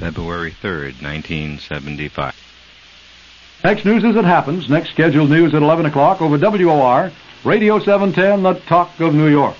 February 3rd, 1975. Next news as it happens. Next scheduled news at 11 o'clock over WOR, Radio 710, the talk of New York.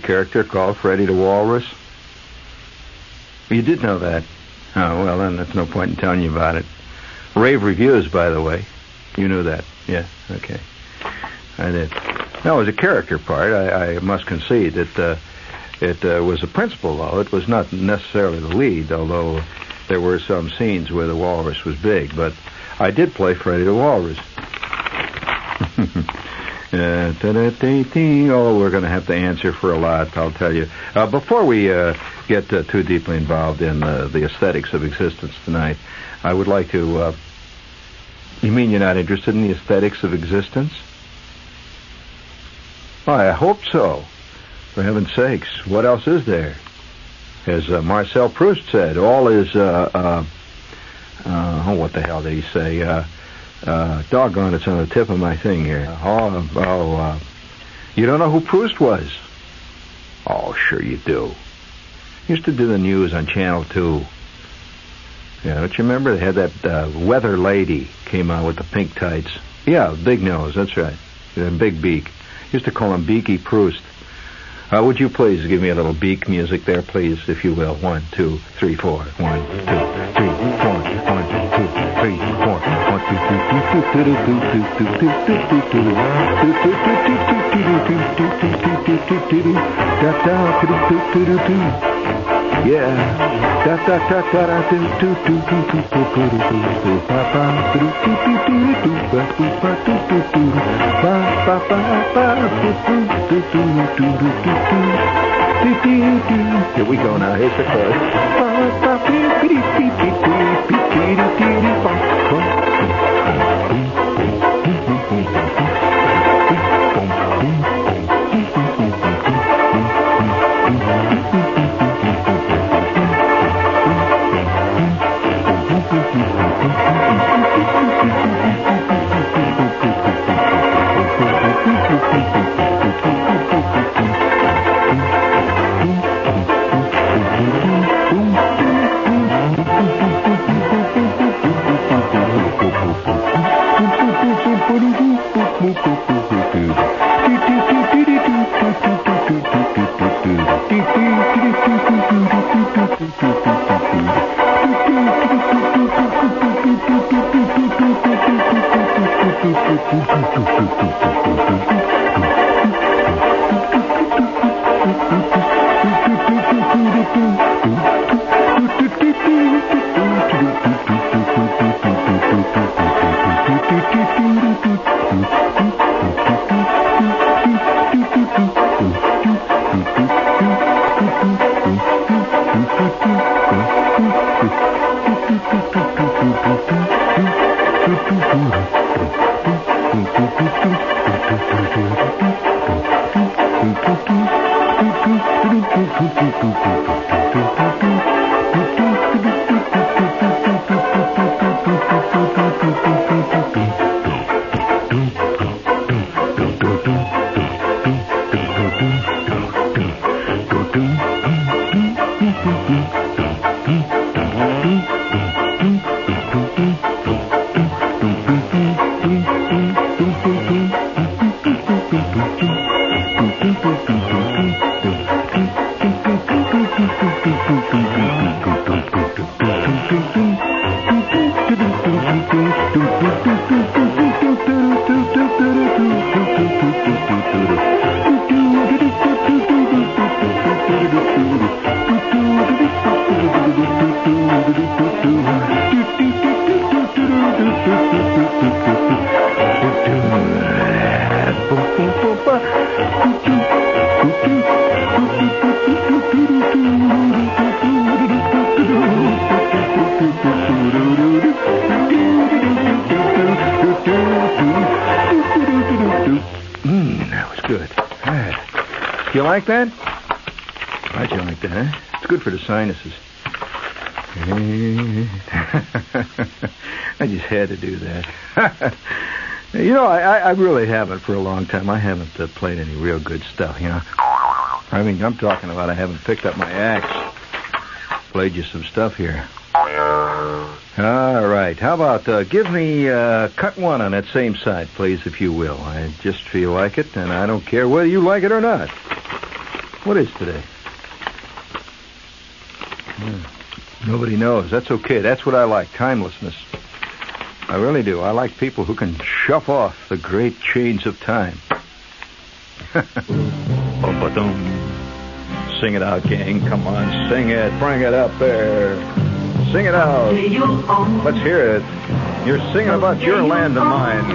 Character called Freddie the Walrus? You did know that. Oh, well, then that's no point in telling you about it. Rave reviews, by the way. You knew that. Yeah, okay. I did. No, it was a character part. I, I must concede that uh, it uh, was a principal, though. It was not necessarily the lead, although there were some scenes where the walrus was big. But I did play Freddy the Walrus. Uh, oh, we're going to have to answer for a lot, I'll tell you. Uh, before we uh, get uh, too deeply involved in uh, the aesthetics of existence tonight, I would like to. You mean you're not interested in the aesthetics of existence? Well, I hope so. For heaven's sakes, what else is there? As Marcel Proust said, all is, oh, what the hell did he say? Uh, uh, doggone, it's on the tip of my thing here. Oh, oh, uh, you don't know who Proust was? Oh, sure you do. Used to do the news on Channel 2. Yeah, don't you remember? They had that uh, weather lady came out with the pink tights. Yeah, big nose, that's right. Big beak. Used to call him Beaky Proust. Uh, would you please give me a little beak music there, please, if you will? One, two, three, four. One, two, three, four. One, two, three, four. Do, do, do, do, do, do, do, do, do, do, do, do, do, do. Do, do, do, do, do. Do, do, do, do, do, do, do, do, do, do. Do, do, do, do, do. Ba, do, ba, do, do, do. Do, do, do, do, do, do. Here we go now. Here's the chorus. do, do, do, do, do. You like that? How'd you like that, huh? It's good for the sinuses. I just had to do that. you know, I, I really haven't for a long time. I haven't uh, played any real good stuff, you know. I mean, I'm talking about I haven't picked up my axe. Played you some stuff here. All right. How about uh, give me uh, cut one on that same side, please, if you will. I just feel like it, and I don't care whether you like it or not. What is today? Hmm. Nobody knows. That's okay. That's what I like. Timelessness. I really do. I like people who can shuff off the great chains of time. Sing it out, gang. Come on, sing it. Bring it up there. Sing it out. Let's hear it. You're singing about your land and mine.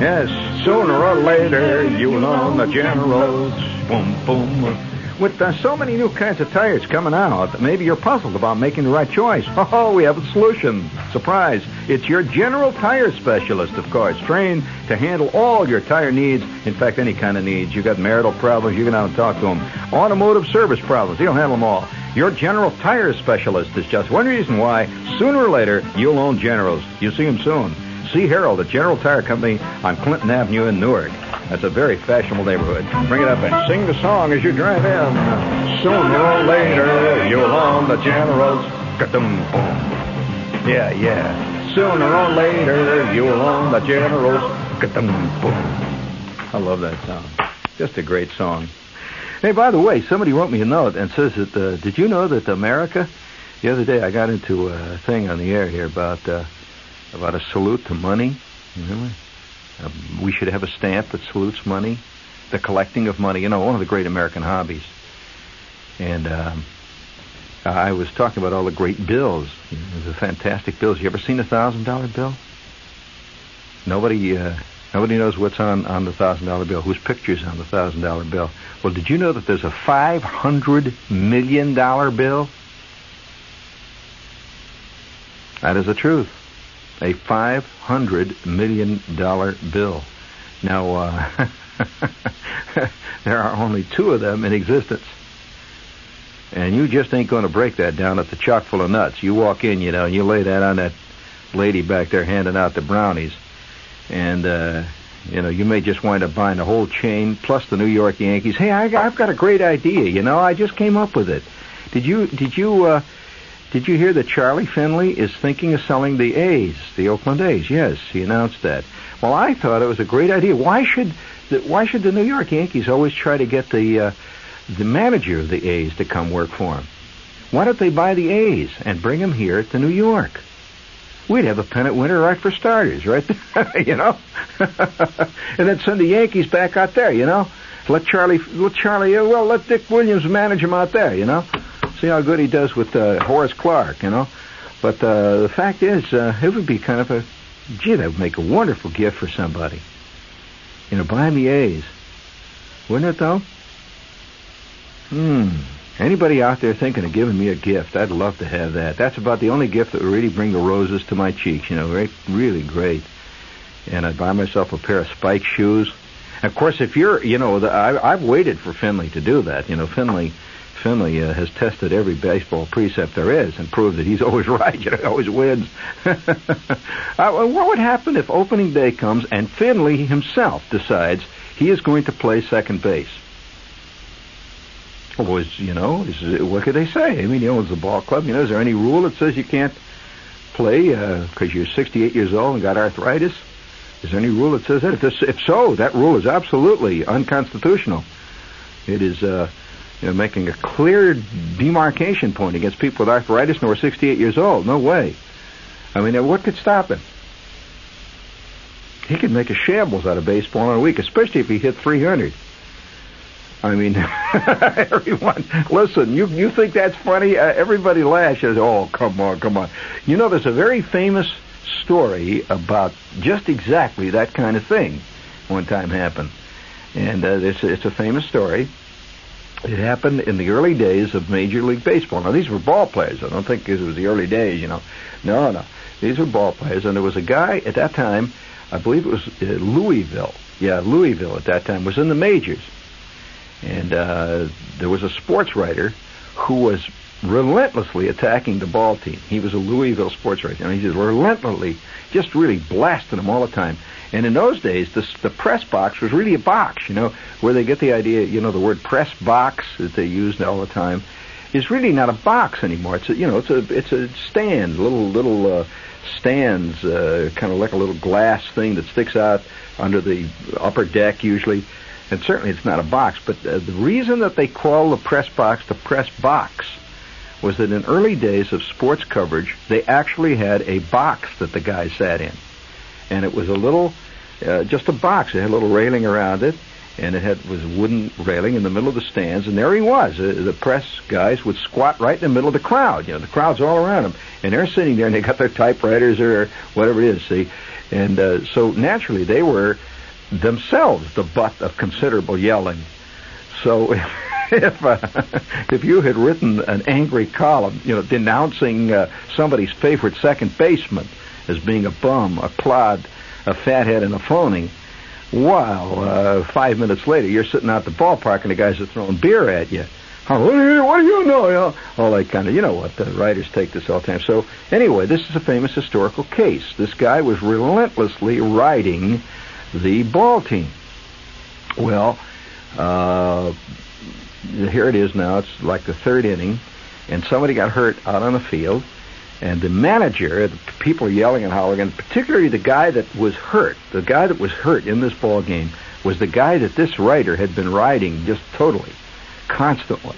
Yes, sooner or later, you'll own the generals. Boom, boom. With uh, so many new kinds of tires coming out, maybe you're puzzled about making the right choice. Oh, we have a solution. Surprise. It's your general tire specialist, of course, trained to handle all your tire needs. In fact, any kind of needs. You've got marital problems, you can out and talk to him. Automotive service problems, he'll handle them all. Your general tire specialist is just one reason why, sooner or later, you'll own Generals. You'll see him soon. See Harold at General Tire Company on Clinton Avenue in Newark. That's a very fashionable neighborhood. Bring it up and sing the song as you drive in. Sooner or later, you'll own the Generals. Boom. Yeah, yeah. Sooner or later, you'll own the Generals. Boom. I love that song. Just a great song. Hey, by the way, somebody wrote me a note and says that, uh, did you know that America, the other day I got into a thing on the air here about, uh, about a salute to money. Really? Um, we should have a stamp that salutes money, the collecting of money. You know, one of the great American hobbies. And um, I was talking about all the great bills, the fantastic bills. You ever seen a thousand dollar bill? Nobody, uh, nobody knows what's on on the thousand dollar bill. Whose picture's on the thousand dollar bill? Well, did you know that there's a five hundred million dollar bill? That is the truth a $500 million bill. Now, uh, there are only two of them in existence. And you just ain't going to break that down at the chock full of nuts. You walk in, you know, and you lay that on that lady back there handing out the brownies. And, uh, you know, you may just wind up buying the whole chain plus the New York Yankees. Hey, I, I've got a great idea. You know, I just came up with it. Did you, did you, uh, did you hear that Charlie Finley is thinking of selling the A's, the Oakland A's? Yes, he announced that. Well, I thought it was a great idea. Why should the, why should the New York Yankees always try to get the uh, the manager of the A's to come work for them? Why don't they buy the A's and bring them here to New York? We'd have a pennant winner right for starters, right? there, you know, and then send the Yankees back out there. You know, let Charlie, let Charlie, well, let Dick Williams manage them out there. You know. See how good he does with uh, Horace Clarke, you know. But uh, the fact is, uh, it would be kind of a, gee, that would make a wonderful gift for somebody. You know, buy me A's. Wouldn't it, though? Hmm. Anybody out there thinking of giving me a gift, I'd love to have that. That's about the only gift that would really bring the roses to my cheeks, you know, right? Really great. And I'd buy myself a pair of spike shoes. Of course, if you're, you know, the, I, I've waited for Finley to do that. You know, Finley Finley uh, has tested every baseball precept there is and proved that he's always right. You know, he always wins. uh, what would happen if opening day comes and Finley himself decides he is going to play second base? Is, you know, is, what could they say? I mean, he owns the ball club. You know, is there any rule that says you can't play because uh, you're 68 years old and got arthritis? Is there any rule that says that? If, this, if so, that rule is absolutely unconstitutional. It is. Uh, you know, making a clear demarcation point against people with arthritis who are 68 years old. No way. I mean, what could stop him? He could make a shambles out of baseball in a week, especially if he hit 300. I mean, everyone, listen, you you think that's funny? Uh, everybody lashes. Oh, come on, come on. You know, there's a very famous story about just exactly that kind of thing one time happened. And uh, it's, it's a famous story. It happened in the early days of Major League Baseball. Now, these were ball players. I don't think it was the early days, you know. No, no. These were ball players. And there was a guy at that time, I believe it was uh, Louisville. yeah, Louisville at that time was in the majors, and uh, there was a sports writer who was relentlessly attacking the ball team. He was a Louisville sports writer, and he just relentlessly, just really blasting them all the time. And in those days, the, press box was really a box, you know, where they get the idea, you know, the word press box that they used all the time is really not a box anymore. It's a, you know, it's a it's a stand, little little uh, stands, uh, kind of like a little glass thing that sticks out under the upper deck usually. And certainly it's not a box. But uh, the reason that they call the press box the press box was that in early days of sports coverage, they actually had a box that the guy sat in, and it was a little, uh, just a box. It had a little railing around it and it had was wooden railing in the middle of the stands, and there he was. Uh, the press guys would squat right in the middle of the crowd. You know, the crowd's all around him, and they're sitting there, and they got their typewriters or whatever it is. See, and uh, so naturally they were themselves the butt of considerable yelling. So. if uh, if you had written an angry column, you know, denouncing uh, somebody's favorite second baseman as being a bum, a clod, a fathead, and a phony, Wow, uh, five minutes later, you're sitting out the ballpark and the guys are throwing beer at you. Oh, what, do you, what do know? You know? All that kind of, you know what, the writers take this all the time. So, anyway, this is a famous historical case. This guy was relentlessly riding the ball team. Well, uh, here it is now. It's like the third inning, and somebody got hurt out on the field and the manager, the people are yelling and hollering, and particularly the guy that was hurt, the guy that was hurt in this ball game was the guy that this writer had been riding just totally, constantly.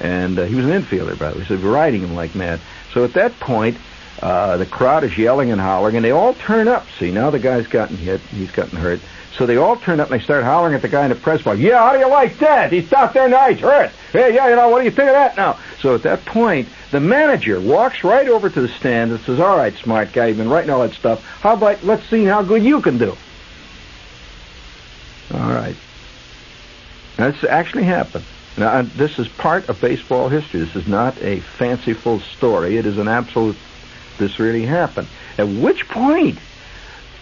And uh, he was an infielder, by the way, so riding him like mad. So at that point, uh, the crowd is yelling and hollering, and they all turn up. See, now the guy's gotten hit, he's gotten hurt. So they all turn up and they start hollering at the guy in the press box. Yeah, how do you like that? He's out there now, he's hurt. Hey, yeah, you know, what do you think of that now? So at that point, the manager walks right over to the stand and says, All right, smart guy, you've been writing all that stuff. How about let's see how good you can do? All right. That's actually happened. Now, uh, this is part of baseball history. This is not a fanciful story. It is an absolute, this really happened. At which point,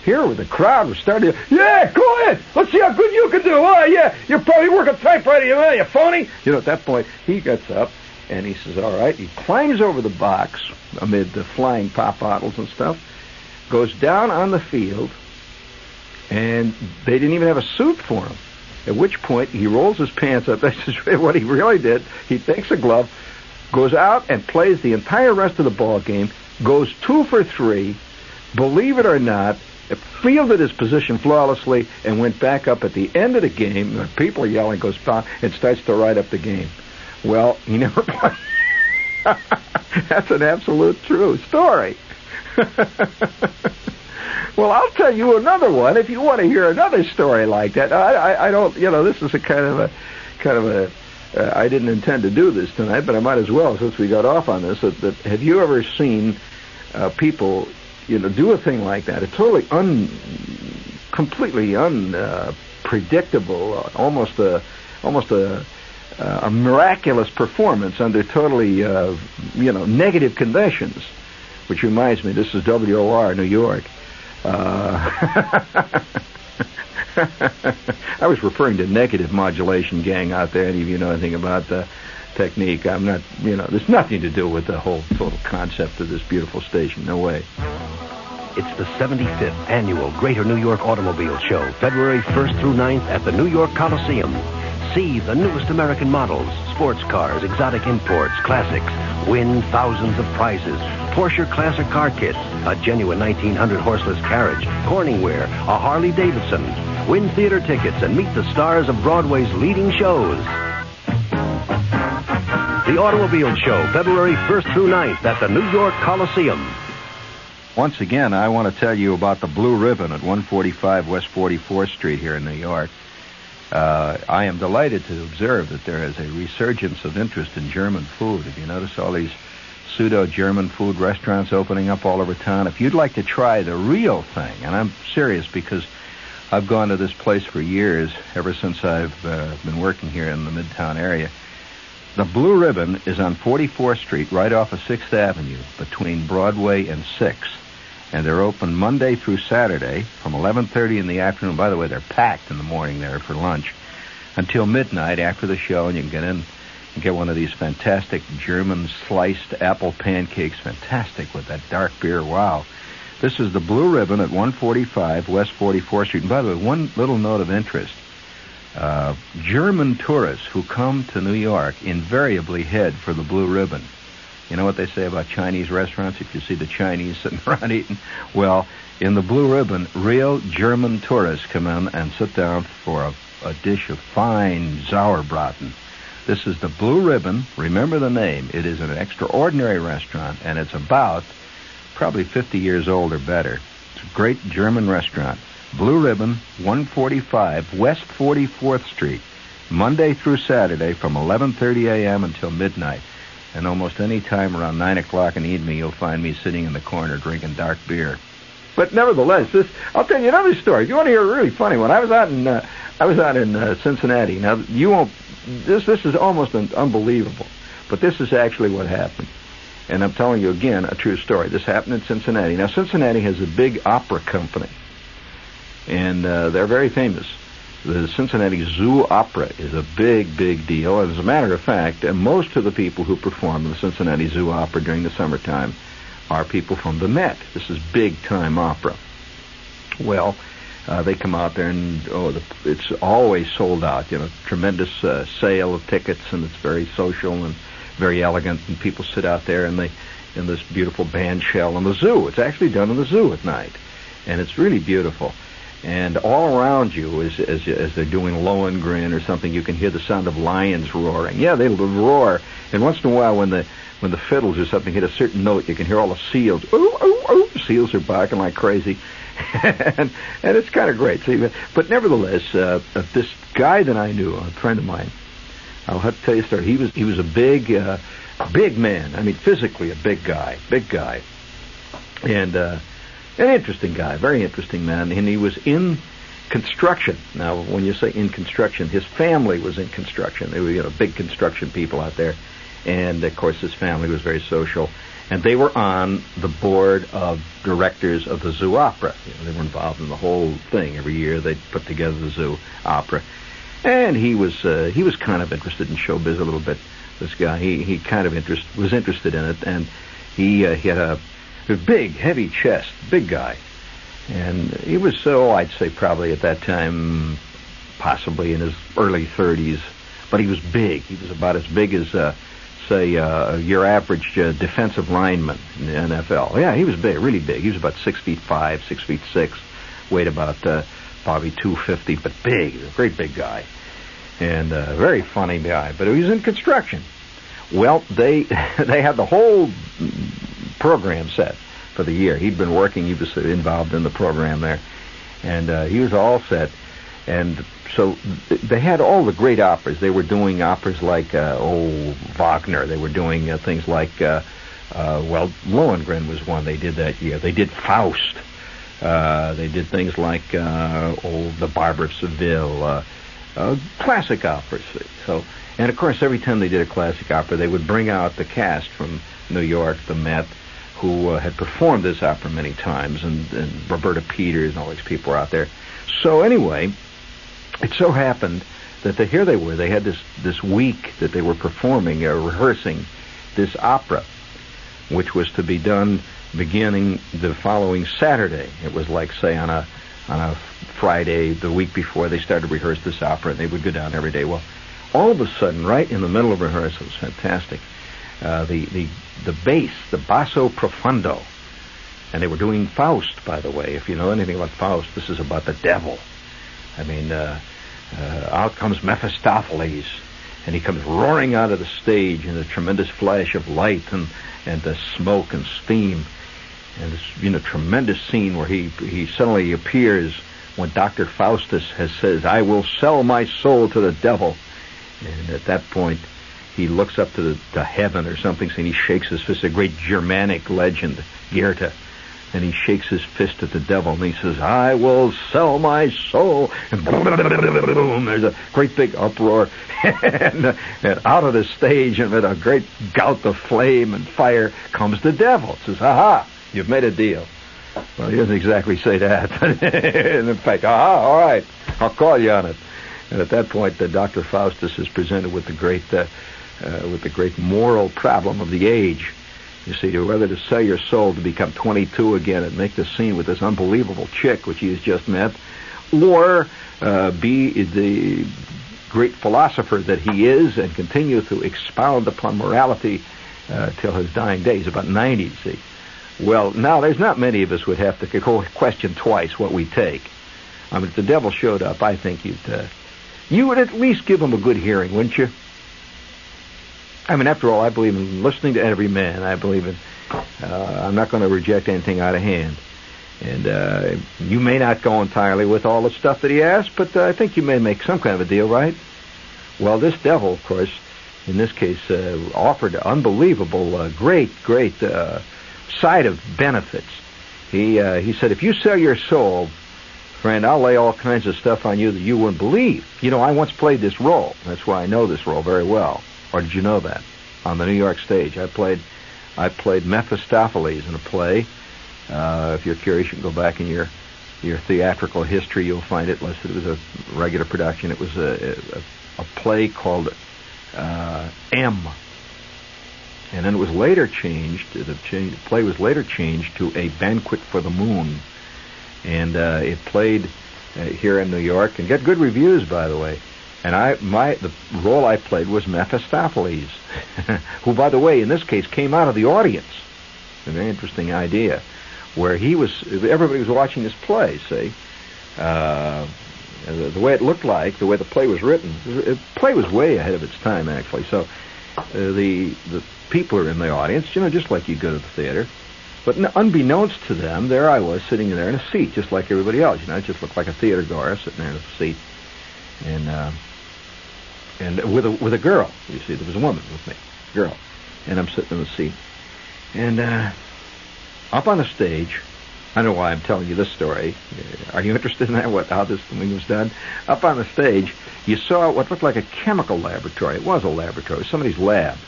here with the crowd was starting yeah, go ahead. Let's see how good you can do. Oh, yeah, you're probably working typewriter, you know, you phony. You know, at that point, he gets up and he says, all right. He climbs over the box amid the flying pop bottles and stuff, goes down on the field, and they didn't even have a suit for him. At which point he rolls his pants up. This is what he really did. He takes a glove, goes out and plays the entire rest of the ball game, goes two for three, believe it or not, fielded his position flawlessly, and went back up at the end of the game. People are yelling, goes down, and starts to ride up the game. Well, he never played. That's an absolute true story. well, I'll tell you another one if you want to hear another story like that. I, I, I don't, you know, this is a kind of a, kind of a. Uh, I didn't intend to do this tonight, but I might as well since we got off on this. That, that have you ever seen uh, people, you know, do a thing like that? A totally un, completely unpredictable, uh, almost a, almost a uh, a miraculous performance under totally, uh, you know, negative conditions. Which reminds me, this is WOR, New York. Uh, I was referring to negative modulation gang out there. Any of you know anything about the technique? I'm not, you know, there's nothing to do with the whole total concept of this beautiful station. No way. It's the 75th annual Greater New York Automobile Show, February 1st through 9th at the New York Coliseum. See the newest American models, sports cars, exotic imports, classics. Win thousands of prizes. Porsche Classic Car Kits, a genuine 1900 horseless carriage, Corningware, a Harley Davidson. Win theater tickets and meet the stars of Broadway's leading shows. The Automobile Show, February 1st through 9th at the New York Coliseum. Once again, I want to tell you about the Blue Ribbon at 145 West 44th Street here in New York. Uh, I am delighted to observe that there is a resurgence of interest in German food. Have you noticed all these pseudo German food restaurants opening up all over town? If you'd like to try the real thing, and I'm serious because I've gone to this place for years, ever since I've uh, been working here in the Midtown area. The Blue Ribbon is on 44th Street, right off of 6th Avenue, between Broadway and 6th. And they're open Monday through Saturday from 11:30 in the afternoon. By the way, they're packed in the morning there for lunch until midnight after the show, and you can get in and get one of these fantastic German sliced apple pancakes. Fantastic with that dark beer. Wow. This is the Blue Ribbon at 145 West 44th Street. And by the way, one little note of interest. Uh, German tourists who come to New York invariably head for the Blue Ribbon. You know what they say about Chinese restaurants? If you see the Chinese sitting around eating, well, in the Blue Ribbon, real German tourists come in and sit down for a, a dish of fine Sauerbraten. This is the Blue Ribbon. Remember the name. It is an extraordinary restaurant, and it's about probably 50 years old or better. It's a great German restaurant. Blue Ribbon, 145 West 44th Street, Monday through Saturday from 11:30 a.m. until midnight. And almost any time around 9 o'clock in the evening, you'll find me sitting in the corner drinking dark beer. But nevertheless, this I'll tell you another story. You want to hear a really funny one, I was out in uh, I was out in uh, Cincinnati. Now you won't. This this is almost un- unbelievable, but this is actually what happened. And I'm telling you again a true story. This happened in Cincinnati. Now Cincinnati has a big opera company, and uh, they're very famous. The Cincinnati Zoo Opera is a big, big deal. As a matter of fact, uh, most of the people who perform the Cincinnati Zoo Opera during the summertime are people from the Met. This is big time opera. Well, uh, they come out there and oh, the, it's always sold out. You know, tremendous uh, sale of tickets, and it's very social and very elegant. And people sit out there and they in this beautiful band shell in the zoo. It's actually done in the zoo at night, and it's really beautiful. And all around you, as, as, as they're doing Lohengrin or something, you can hear the sound of lions roaring. Yeah, they roar. And once in a while, when the when the fiddles or something hit a certain note, you can hear all the seals. Ooh, ooh, ooh. Seals are barking like crazy. and, and it's kind of great. See, but nevertheless, uh, uh, this guy that I knew, a friend of mine, I'll have to tell you a story. He was he was a big, uh, big man. I mean, physically a big guy, big guy, and uh, an interesting guy, very interesting man. And he was in construction. Now, when you say in construction, his family was in construction. They were you know big construction people out there, and of course his family was very social. And they were on the board of directors of the Zoo Opera. You know, they were involved in the whole thing. Every year they'd put together the Zoo Opera and he was uh, he was kind of interested in showbiz a little bit. This guy, he he kind of interest was interested in it, and he uh, he had a, a big, heavy chest, big guy, and he was so I'd say probably at that time, possibly in his early 30s, but he was big. He was about as big as. Uh, say uh, your average uh, defensive lineman in the NFL. Yeah, he was big, really big. He was about six feet five, six feet six, weighed about uh, probably 250, but big, a great big guy, and a very funny guy. But he was in construction. Well, they they had the whole program set for the year. He'd been working. He was involved in the program there, and uh, he was all set. And so they had all the great operas. They were doing operas like uh, oh Wagner. They were doing uh, things like uh, uh, well Lohengrin was one they did that year. They did Faust. Uh, they did things like uh, oh, the Barber of Seville, uh, uh, classic operas. So, and of course, every time they did a classic opera, they would bring out the cast from New York, the Met, who uh, had performed this opera many times, and, and Roberta Peters and all these people were out there. So anyway, it so happened that here they were. They had this this week that they were performing, uh, rehearsing this opera, which was to be done beginning the following Saturday. It was like, say, on a on a Friday, the week before, they started to rehearse this opera, and they would go down every day. Well, all of a sudden, right in the middle of rehearsal, it was fantastic. Uh, the the the bass, the basso profundo, and they were doing Faust, by the way. If you know anything about Faust, this is about the devil. I mean, uh, uh, out comes Mephistopheles, and he comes roaring out of the stage in a tremendous flash of light and and the smoke and steam and this you know tremendous scene where he he suddenly appears when Doctor Faustus has says, "I will sell my soul to the devil," and at that point he looks up to the to heaven or something, and he shakes his fist. A great Germanic legend, Goethe. And he shakes his fist at the devil and he says, I will sell my soul. And boom, there's a great big uproar. and, and out of the stage and with a great gout of flame and fire comes the devil. Says, ha ha, You've made a deal. Well, he doesn't exactly say that. and in fact, ah, all right, I'll call you on it. And at that point, the Dr. Faustus is presented with the great, uh, uh, with the great moral problem of the age. You see, whether to sell your soul to become 22 again and make the scene with this unbelievable chick which he has just met, or uh, be the great philosopher that he is and continue to expound upon morality uh, till his dying days, about 90, see. Well, now there's not many of us would have to question twice what we take. I mean, if the devil showed up, I think you'd uh, you would at least give him a good hearing, wouldn't you? I mean, after all, I believe in listening to every man. I believe in. Uh, I'm not going to reject anything out of hand. And uh, you may not go entirely with all the stuff that he asks, but uh, I think you may make some kind of a deal, right? Well, this devil, of course, in this case, uh, offered unbelievable, uh, great, great uh, side of benefits. He uh, he said, if you sell your soul, friend, I'll lay all kinds of stuff on you that you wouldn't believe. You know, I once played this role. That's why I know this role very well. Or did you know that? On the New York stage, I played I played Mephistopheles in a play. Uh, if you're curious, you can go back in your your theatrical history. You'll find it listed. It was a regular production. It was a, a, a play called uh, M. And then it was later changed. The, change, the play was later changed to A Banquet for the Moon, and uh, it played uh, here in New York and got good reviews, by the way. And I, my, the role I played was Mephistopheles, who, by the way, in this case, came out of the audience. A very interesting idea, where he was, everybody was watching this play. See, uh, the, the, way it looked like, the way the play was written, the play was way ahead of its time, actually. So, uh, the the people are in the audience, you know, just like you go to the theater. But unbeknownst to them, there I was sitting there in a seat, just like everybody else. You know, I just looked like a theater goer sitting there in a seat, and uh, and with a with a girl. You see, there was a woman with me, girl, and I'm sitting in the seat, and uh, up on the stage. I know why I'm telling you this story. Are you interested in that? What how this thing was done? Up on the stage, you saw what looked like a chemical laboratory. It was a laboratory. Somebody's lab.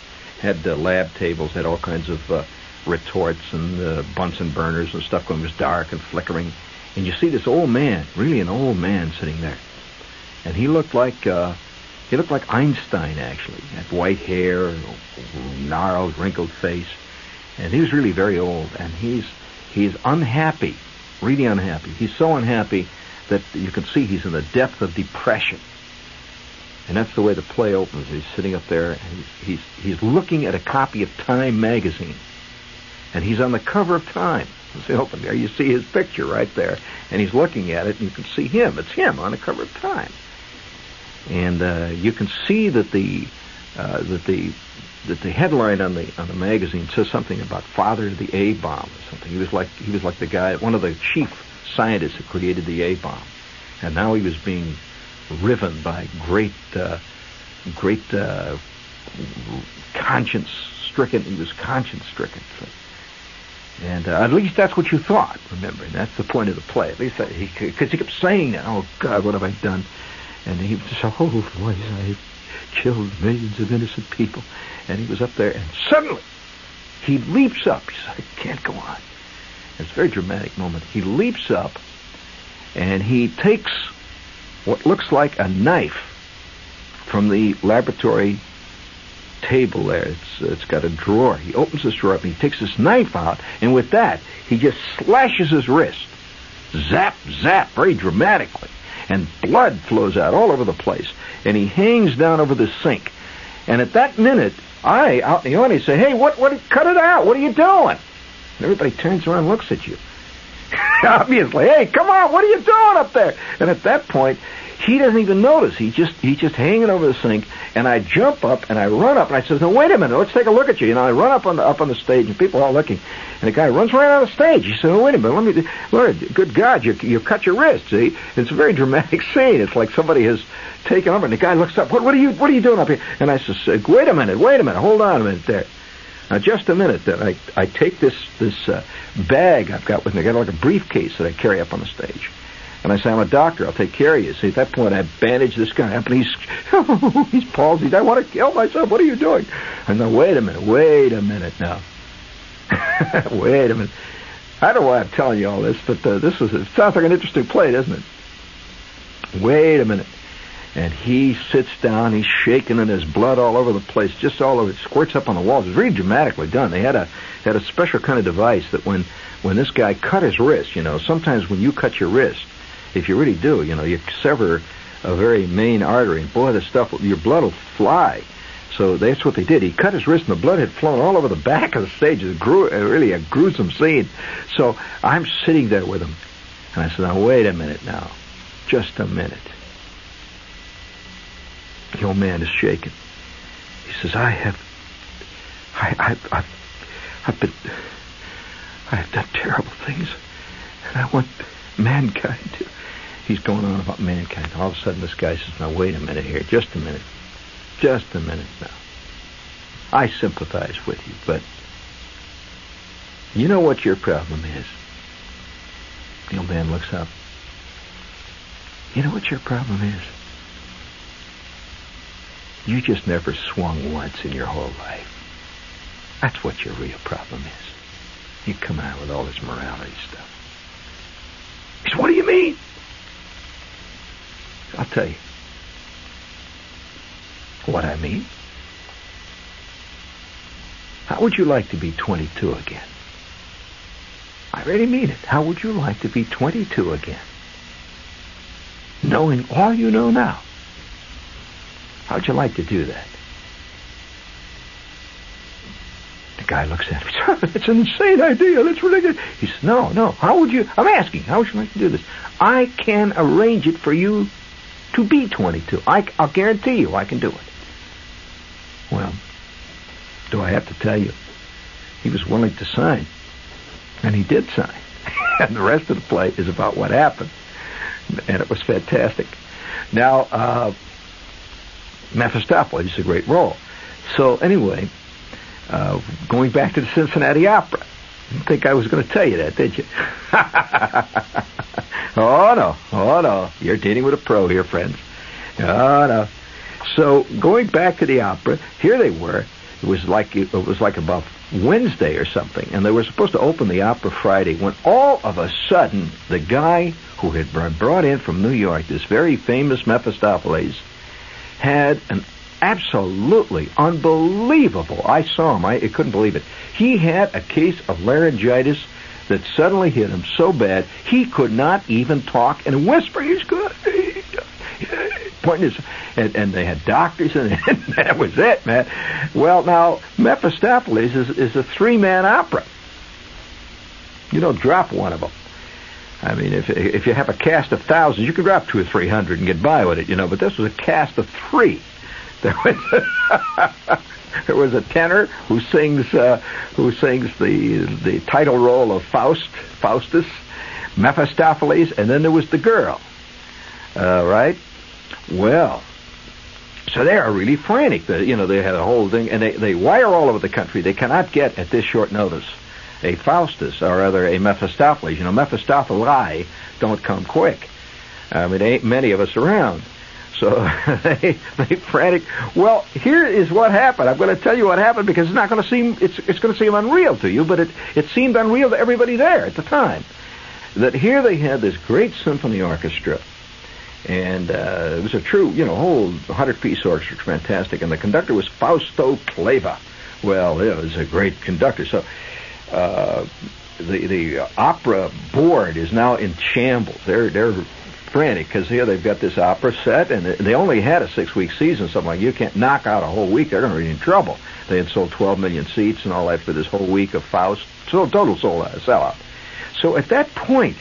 Had uh, lab tables. Had all kinds of uh, retorts and uh, Bunsen burners and stuff going. It was dark and flickering. And you see this old man, really an old man, sitting there, and he looked like uh, he looked like Einstein, actually. Had white hair, gnarled, wrinkled face, and he was really very old. And he's he's unhappy, really unhappy. He's so unhappy that you can see he's in the depth of depression. And that's the way the play opens. He's sitting up there, and he's he's, looking at a copy of Time magazine, and he's on the cover of Time. See, open there, you see his picture right there, and he's looking at it, and you can see him. It's him on the cover of Time and uh, you can see that the uh, that the that the headline on the on the magazine says something about father of the A bomb or something. He was like he was like the guy, one of the chief scientists who created the A bomb, and now he was being riven by great uh, great uh, conscience stricken. He was conscience stricken. So, and uh, at least that's what you thought. Remember, and that's the point of the play. At least because he kept saying that. Oh God, what have I done? And he was oh, voice, I killed millions of innocent people. And he was up there, and suddenly he leaps up. He says, I can't go on. It's a very dramatic moment. He leaps up, and he takes what looks like a knife from the laboratory table there. It's, it's got a drawer. He opens this drawer up, and he takes this knife out, and with that, he just slashes his wrist. Zap, zap, very dramatically and blood flows out all over the place. And he hangs down over the sink. And at that minute, I, out in the audience, say, hey, what, what, cut it out. What are you doing? And everybody turns around and looks at you. Obviously, hey, come on, what are you doing up there? And at that point, he doesn't even notice. He just he's just hanging over the sink, and I jump up and I run up and I says, "No, wait a minute, let's take a look at you." Know, I run up on the up on the stage and people are all looking, and the guy runs right on the stage. He said, "Oh, wait a minute, let me, Lord, good God, you you cut your wrist." See, it's a very dramatic scene. It's like somebody has taken over, and the guy looks up. What what are you what are you doing up here? And I says, "Wait a minute, wait a minute, hold on a minute there." Now, just a minute. Then I I take this this uh, bag I've got with me. I got like a briefcase that I carry up on the stage. And I say, I'm a doctor. I'll take care of you. See, at that point, I bandage this guy up, and he's, he's palsied. I want to kill myself. What are you doing? I go, wait a minute. Wait a minute now. wait a minute. I don't know why I'm telling you all this, but uh, this is it sounds like an interesting play, doesn't it? Wait a minute. And he sits down, he's shaking, and there's blood all over the place, just all over. It squirts up on the walls. It's really dramatically done. They had a had a special kind of device that when when this guy cut his wrist, you know, sometimes when you cut your wrist, if you really do, you know, you sever a very main artery, and boy, the stuff, your blood will fly. So that's what they did. He cut his wrist, and the blood had flown all over the back of the stage. It was gru- uh, really a gruesome scene. So I'm sitting there with him, and I said, "Now wait a minute, now, just a minute." The old man is shaking. He says, "I have, I, I, I've, I've been, I have done terrible things, and I want mankind to." He's going on about mankind. All of a sudden, this guy says, "Now wait a minute here, just a minute, just a minute now. I sympathize with you, but you know what your problem is." The old man looks up. You know what your problem is? You just never swung once in your whole life. That's what your real problem is. You come out with all this morality stuff. He said, what do you mean? I'll tell you. What I mean? How would you like to be 22 again? I really mean it. How would you like to be 22 again? Knowing all you know now. How'd you like to do that? The guy looks at him. It's an insane idea. That's ridiculous. He says, no, no. How would you, I'm asking, how would you like to do this? I can arrange it for you to be 22. I, I'll guarantee you I can do it. Well, do I have to tell you? He was willing to sign. And he did sign. and the rest of the play is about what happened. And it was fantastic. Now, uh, Mephistopheles is a great role. So anyway, uh, going back to the Cincinnati Opera. Didn't think I was going to tell you that, did you? oh no, oh no, you're dealing with a pro here, friends. Oh no. So going back to the opera, here they were. It was like it was like about Wednesday or something, and they were supposed to open the opera Friday. When all of a sudden, the guy who had been brought in from New York, this very famous Mephistopheles, had an absolutely unbelievable. I saw him. I, I couldn't believe it. He had a case of laryngitis that suddenly hit him so bad he could not even talk and whisper. He's good. Pointing his, and, and they had doctors, and, and that was it, man. Well, now Mephistopheles is, is a three-man opera. You don't drop one of them. I mean, if if you have a cast of thousands, you could drop two or three hundred and get by with it, you know. But this was a cast of three. There was there was a tenor who sings uh, who sings the the title role of Faust, Faustus, Mephistopheles, and then there was the girl. Uh, right? Well, so they are really frantic. The, you know, they had a whole thing, and they they wire all over the country. They cannot get at this short notice a Faustus, or rather a Mephistopheles. You know, Mephistophelii don't come quick. I mean, ain't many of us around. So they, they frantic. Well, here is what happened. I'm going to tell you what happened because it's not going to seem it's it's going to seem unreal to you, but it it seemed unreal to everybody there at the time. That here they had this great symphony orchestra, and uh, it was a true you know whole hundred piece orchestra, fantastic, and the conductor was Fausto Cleva. Well, it was a great conductor. So uh, the the opera board is now in shambles. They're they're frantic because here they've got this opera set, and they only had a six week season. Something like you can't knock out a whole week; they're going to be in trouble. They had sold 12 million seats and all that for this whole week of Faust. So total sold out, sellout. So at that point,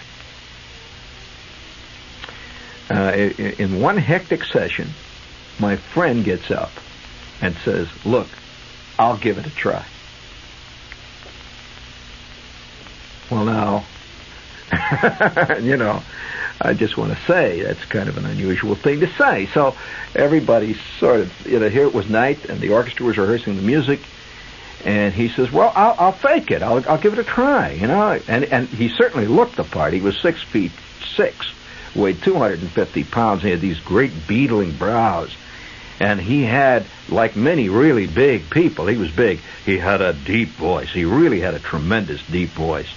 uh, in one hectic session, my friend gets up and says, "Look, I'll give it a try." Well, now, you know, I just want to say that's kind of an unusual thing to say. So everybody sort of, you know, here it was night, and the orchestra was rehearsing the music, and he says, "Well, I'll, I'll fake it. I'll, I'll give it a try." You know, and and he certainly looked the part. He was six feet six, weighed 250 pounds. He had these great beetling brows, and he had, like many really big people, he was big. He had a deep voice. He really had a tremendous deep voice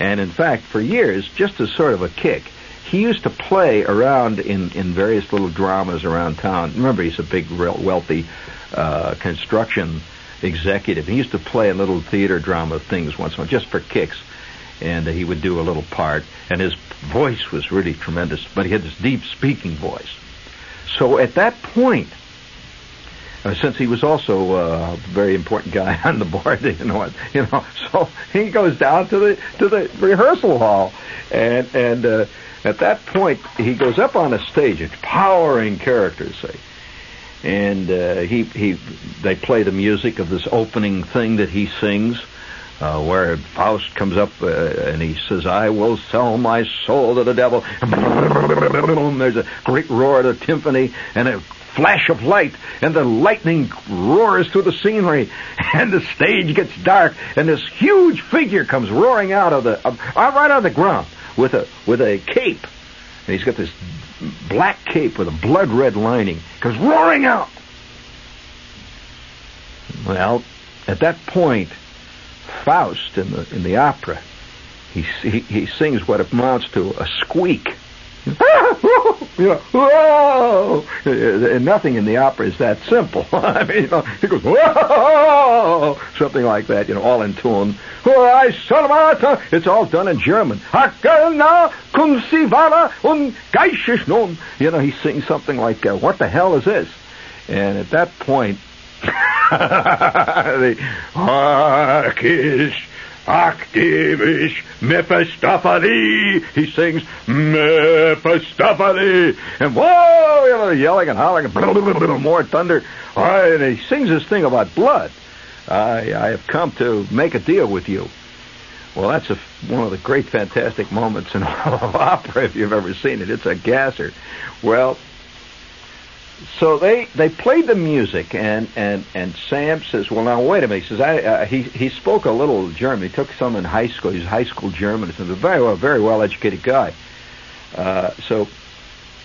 And in fact, for years, just as sort of a kick, he used to play around in, in various little dramas around town. Remember, he's a big, real wealthy uh, construction executive. He used to play in little theater drama things once in a while, just for kicks. And uh, he would do a little part. And his voice was really tremendous, but he had this deep speaking voice. So at that point, uh, since he was also uh, a very important guy on the board, you know, you know, so he goes down to the to the rehearsal hall, and and uh, at that point he goes up on a stage, it's powering characters, say, and uh, he he they play the music of this opening thing that he sings. Uh, where Faust comes up uh, and he says, "I will sell my soul to the devil." There's a great roar to the timpani and a flash of light, and the lightning roars through the scenery, and the stage gets dark, and this huge figure comes roaring out of the uh, right out of the ground with a with a cape, and he's got this black cape with a blood red lining, comes roaring out. Well, at that point, Faust in the in the opera, he he, he sings what amounts to a squeak. Whoa! And nothing in the opera is that simple. I mean, you know, he goes, whoa! Something like that, you know, all in tune. It's all done in German. You know, he sings something like, uh, what the hell is this? And at that point, the Arkish Aktivish Mephistopheles. He sings Mephistopheles. And whoa, yelling and hollering, and little more thunder. and he sings this thing about blood. I, I have come to make a deal with you. Well, that's a, one of the great, fantastic moments in all of opera, if you've ever seen it. It's a gasser. Well, so they they played the music and and and Sam says, well now wait a minute. He says I uh, he he spoke a little German. He took some in high school. He's high school German. He's a very well very well educated guy. Uh, so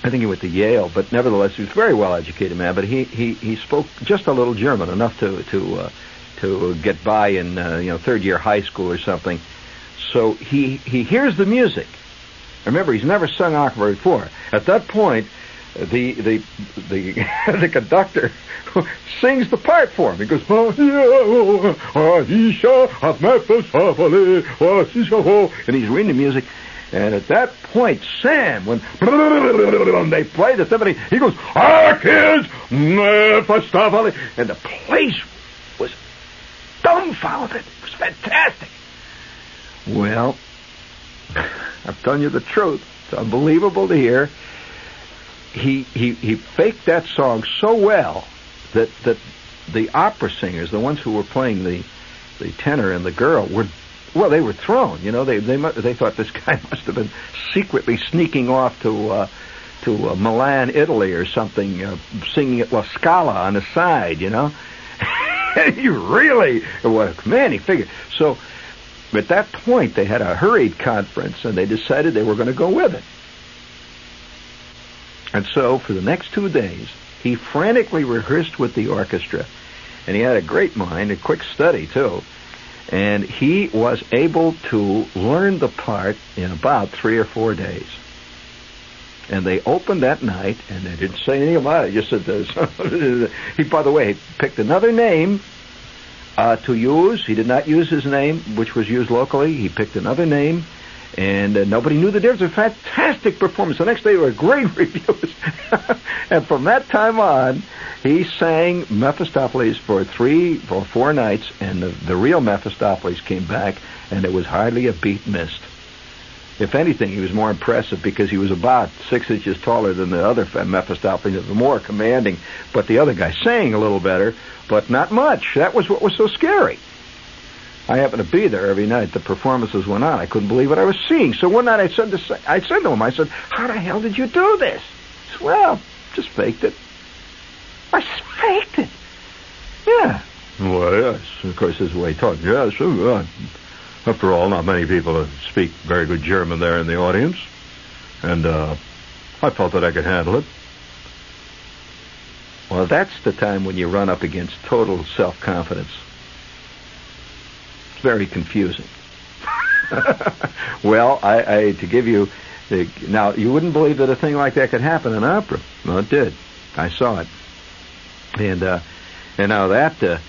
I think he went to Yale, but nevertheless he was a very well educated man. But he he he spoke just a little German enough to to uh, to get by in uh, you know third year high school or something. So he he hears the music. Remember, he's never sung opera before. At that point, the the the the conductor sings the part for him. He goes, Oh a oh, method oh. and he's reading the music. And at that point, Sam, when they play the symphony, he goes, Arkids Mephistopheles. And the place was dumbfounded. It was fantastic. Well, I'm telling you the truth. It's unbelievable to hear he, he, he faked that song so well that, that the opera singers, the ones who were playing the, the tenor and the girl, were well, they were thrown. You know, they they they thought this guy must have been secretly sneaking off to uh, to uh, Milan, Italy, or something, uh, singing at La Scala on the side. You know, you really, well, man, he figured. So, at that point, they had a hurried conference, and they decided they were going to go with it. And so, for the next two days, he frantically rehearsed with the orchestra. And he had a great mind, a quick study, too. And he was able to learn the part in about three or four days. And they opened that night, and they didn't say anything about it. Just said this. he, by the way, picked another name uh, to use. He did not use his name, which was used locally. He picked another name and uh, nobody knew the difference. A fantastic performance. The next day, there were great reviews. and from that time on, he sang Mephistopheles for three or four nights, and the, the real Mephistopheles came back, and there was hardly a beat missed. If anything, he was more impressive because he was about six inches taller than the other Mephistopheles, more commanding. But the other guy sang a little better, but not much. That was what was so scary. I happened to be there every night the performances went on. I couldn't believe what I was seeing. So one night I said to I said to him, I said, "How the hell did you do this?" He said, "Well, just faked it." I faked it. Yeah. Well, yes. Of course, this is the way he talked. Yes. Uh, after all, not many people speak very good German there in the audience, and uh, I felt that I could handle it. Well, that's the time when you run up against total self-confidence very confusing. well, I, I to give you the, now you wouldn't believe that a thing like that could happen in opera. Well, it did. I saw it, and uh, and now that. Uh,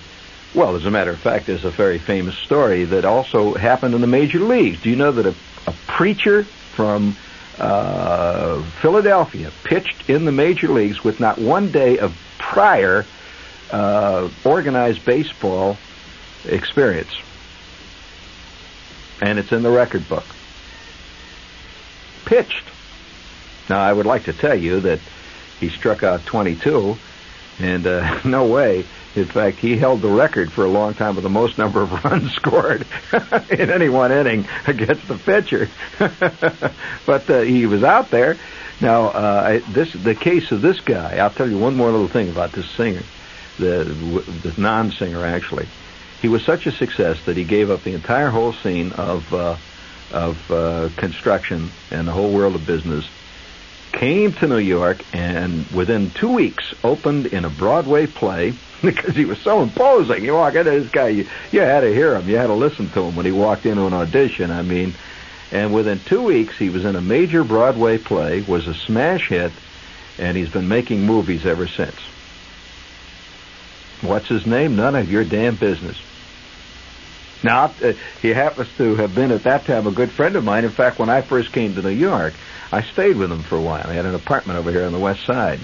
well, as a matter of fact, there's a very famous story that also happened in the major leagues. Do you know that a, a preacher from uh, Philadelphia pitched in the major leagues with not one day of prior uh, organized baseball experience? And it's in the record book. Pitched. Now, I would like to tell you that he struck out 22, and uh, no way in fact, he held the record for a long time with the most number of runs scored in any one inning against the pitcher. but uh, he was out there. Now, uh, this the case of this guy. I'll tell you one more little thing about this singer, the the non-singer actually. He was such a success that he gave up the entire whole scene of uh, of uh, construction and the whole world of business came to New York and within two weeks opened in a Broadway play because he was so imposing. You walk into this guy, you, you had to hear him, you had to listen to him when he walked into an audition. I mean, and within two weeks he was in a major Broadway play, was a smash hit, and he's been making movies ever since. What's his name? None of your damn business. Now, uh, he happens to have been at that time a good friend of mine. In fact, when I first came to New York, I stayed with him for a while. He had an apartment over here on the west side,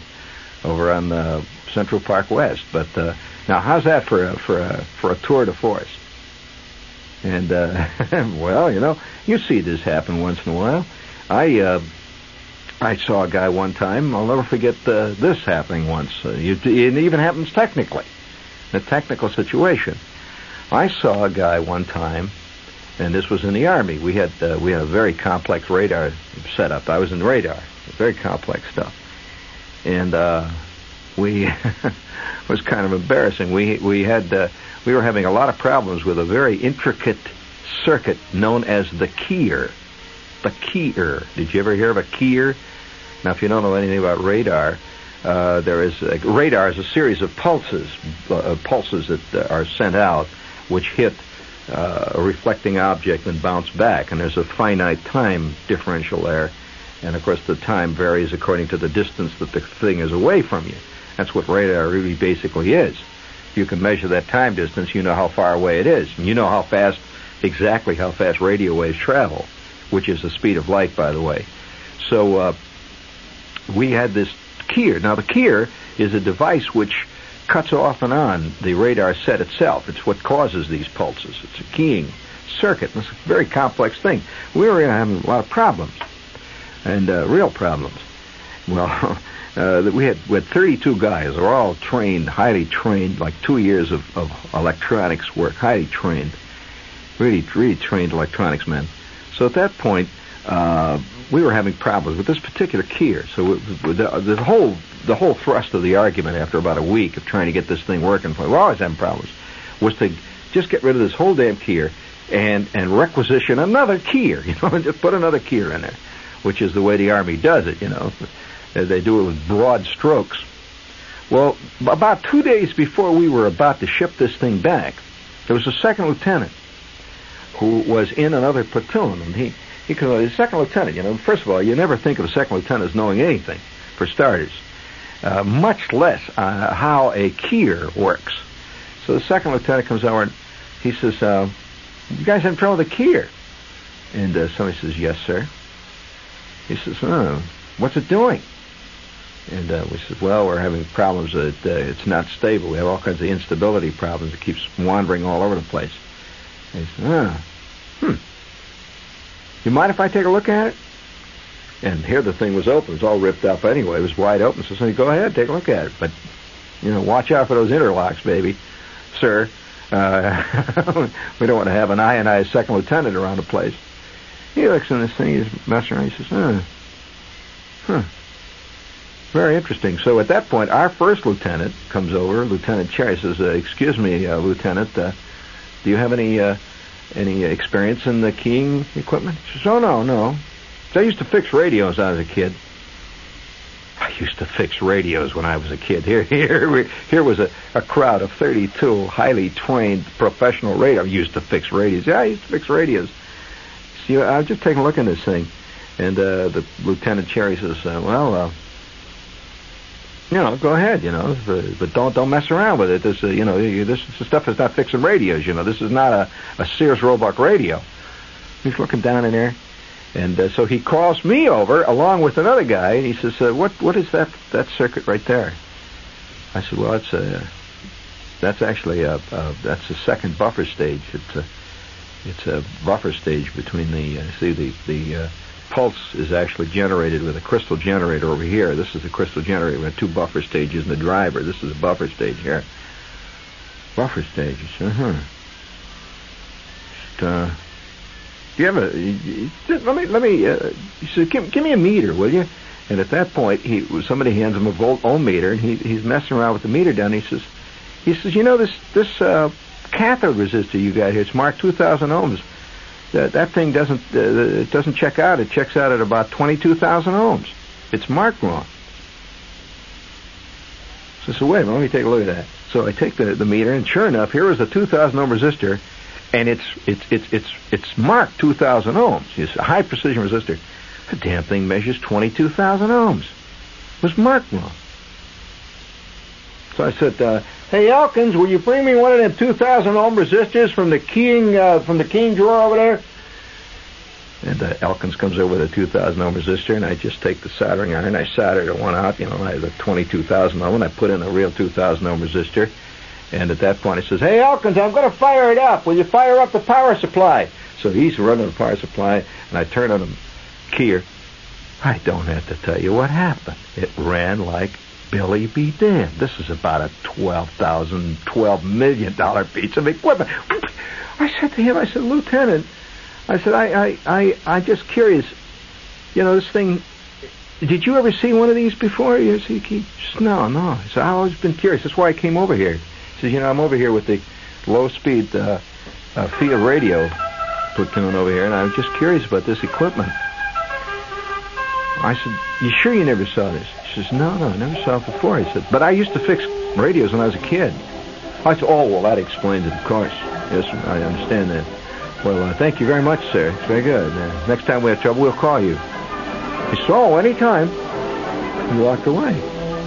over on uh, Central Park West. But uh, now, how's that for a, for a for a tour de force? And uh, well, you know, you see this happen once in a while. I uh, I saw a guy one time. I'll never forget uh, this happening once. Uh, it even happens technically, in a technical situation. I saw a guy one time and this was in the army. We had uh, we had a very complex radar setup. I was in radar, very complex stuff, and uh, we was kind of embarrassing. We we had uh, we were having a lot of problems with a very intricate circuit known as the keyer. The keyer. Did you ever hear of a keyer? Now, if you don't know anything about radar, uh, there is a, radar is a series of pulses, uh, pulses that uh, are sent out, which hit uh, a reflecting object and bounce back. And there's a finite time differential there. And of course, the time varies according to the distance that the thing is away from you. That's what radar really basically is. You can measure that time distance, you know how far away it is. And you know how fast, exactly how fast radio waves travel, which is the speed of light, by the way. So, uh, we had this keyer. Now, the keyer is a device which cuts off and on the radar set itself. It's what causes these pulses. It's a keying circuit. It's a very complex thing. We were having a lot of problems, and uh, real problems. Well, uh, we had we had 32 guys. They're all trained, highly trained, like two years of, of electronics work, highly trained, really, really trained electronics men. So at that point, uh, we were having problems with this particular keyer. So the, the whole the whole thrust of the argument after about a week of trying to get this thing working, we're always having problems, was to just get rid of this whole damn keyer and and requisition another keyer. You know, and just put another keyer in there, which is the way the army does it. You know, they do it with broad strokes. Well, about two days before we were about to ship this thing back, there was a second lieutenant who was in another platoon, and he he could, a second lieutenant, you know, first of all, you never think of a second lieutenant as knowing anything, for starters, uh, much less uh, how a keyer works. So the second lieutenant comes over and he says, uh, you guys having trouble with the keyer? And uh, somebody says, yes, sir. He says, oh, what's it doing? And uh, we said, well, we're having problems that uh, it's not stable. We have all kinds of instability problems. It keeps wandering all over the place. And he said, ah, hmm. You mind if I take a look at it? And here the thing was open. It was all ripped up anyway. It was wide open. So somebody, go ahead, take a look at it. But, you know, watch out for those interlocks, baby. Sir, uh, we don't want to have an ionized second lieutenant around the place. He looks in this thing, he's messing around. He says, huh. Huh. Very interesting. So at that point, our first lieutenant comes over, Lieutenant Cherry says, uh, excuse me, uh, Lieutenant, uh, do you have any, uh, any experience in the keying equipment? She says, oh, no, no. I used to fix radios when I was a kid. I used to fix radios when I was a kid. Here, here, here was a, a crowd of 32 highly trained professional radio. I used to fix radios. Yeah, I used to fix radios. know, I was just taking a look at this thing, and uh, the Lieutenant Cherry says, uh, "Well, uh, you know, go ahead, you know, but don't don't mess around with it. This, uh, you know, this, this stuff is not fixing radios. You know, this is not a, a Sears Roebuck radio." He's looking down in there, and uh, so he calls me over along with another guy, and he says, uh, "What what is that that circuit right there?" I said, "Well, it's a that's actually a, a that's the second buffer stage. It's a it's a buffer stage between the uh, see the the uh, pulse is actually generated with a crystal generator over here. This is a crystal generator. We have two buffer stages in the driver. This is a buffer stage here. Buffer stages. Uh-huh. Uh Do you have a? Let me let me. Uh, said, give, "Give me a meter, will you?" And at that point, he somebody hands him a volt ohm meter, and he he's messing around with the meter down. He says, he says, "You know this this uh, cathode resistor you got here. It's marked 2,000 ohms. That, that thing doesn't uh, it doesn't check out. It checks out at about 22,000 ohms. It's marked wrong. So I said, wait a minute, let me take a look at that. So I take the, the meter, and sure enough, here is a 2,000 ohm resistor, and it's it's it's it's it's marked 2,000 ohms. It's a high precision resistor. The damn thing measures 22,000 ohms. It was marked wrong. So I said, uh, "Hey Elkins, will you bring me one of them 2,000 ohm resistors from the keying uh, from the keying drawer over there?" And uh, Elkins comes over with a 2,000 ohm resistor, and I just take the soldering iron, I solder the one out. You know, I have a 22,000 ohm, and I put in a real 2,000 ohm resistor. And at that point, he says, "Hey Elkins, I'm going to fire it up. Will you fire up the power supply?" So he's running the power supply, and I turn on the keyer. I don't have to tell you what happened. It ran like Billy be damned. This is about a twelve thousand, twelve million dollar piece of equipment. I said to him, I said, Lieutenant, I said, I, I, I, I'm just curious. You know, this thing. Did you ever see one of these before? He says, no, no. He said, I've always been curious. That's why I came over here. He says, you know, I'm over here with the low speed uh, uh, field radio platoon over here, and I was just curious about this equipment. I said, you sure you never saw this? Says, no, no, I never saw it before. He said, but I used to fix radios when I was a kid. I said, oh, well, that explains it, of course. Yes, I understand that. Well, uh, thank you very much, sir. It's very good. Uh, next time we have trouble, we'll call you. He said, oh, anytime. He walked away.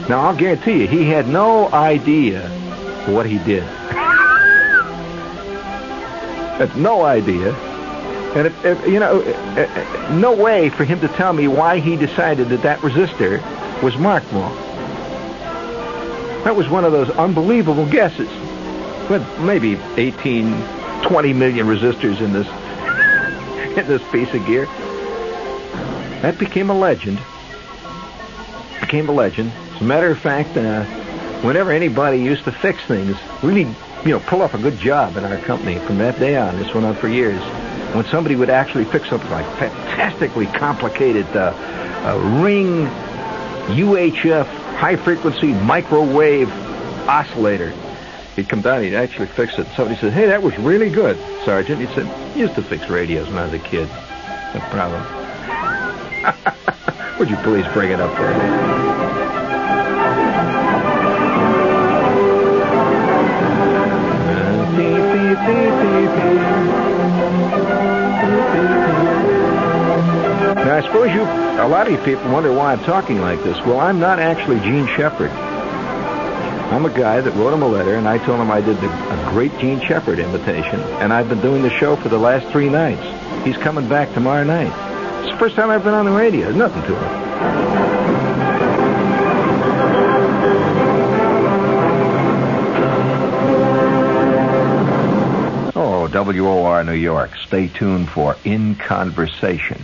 Now, I'll guarantee you, he had no idea what he did. had no idea. And if, if, you know, no way for him to tell me why he decided that that resistor was marked wrong. That was one of those unbelievable guesses. But maybe 18, 20 million resistors in this in this piece of gear. That became a legend. Became a legend. As a matter of fact, uh, whenever anybody used to fix things, really, you know, pull off a good job in our company from that day on. This went on for years. When somebody would actually fix something like fantastically complicated uh, uh, ring UHF high frequency microwave oscillator. He'd come down, he'd actually fix it. Somebody said, Hey, that was really good, Sergeant. He said, I used to fix radios when I was a kid. No problem. Would you please bring it up for me? Now, I suppose you, a lot of you people wonder why I'm talking like this. Well, I'm not actually Jean Shepherd. I'm a guy that wrote him a letter, and I told him I did the, a great Jean Shepherd imitation, and I've been doing the show for the last three nights. He's coming back tomorrow night. It's the first time I've been on the radio. There's nothing to it. Oh, WOR New York. Stay tuned for In Conversation.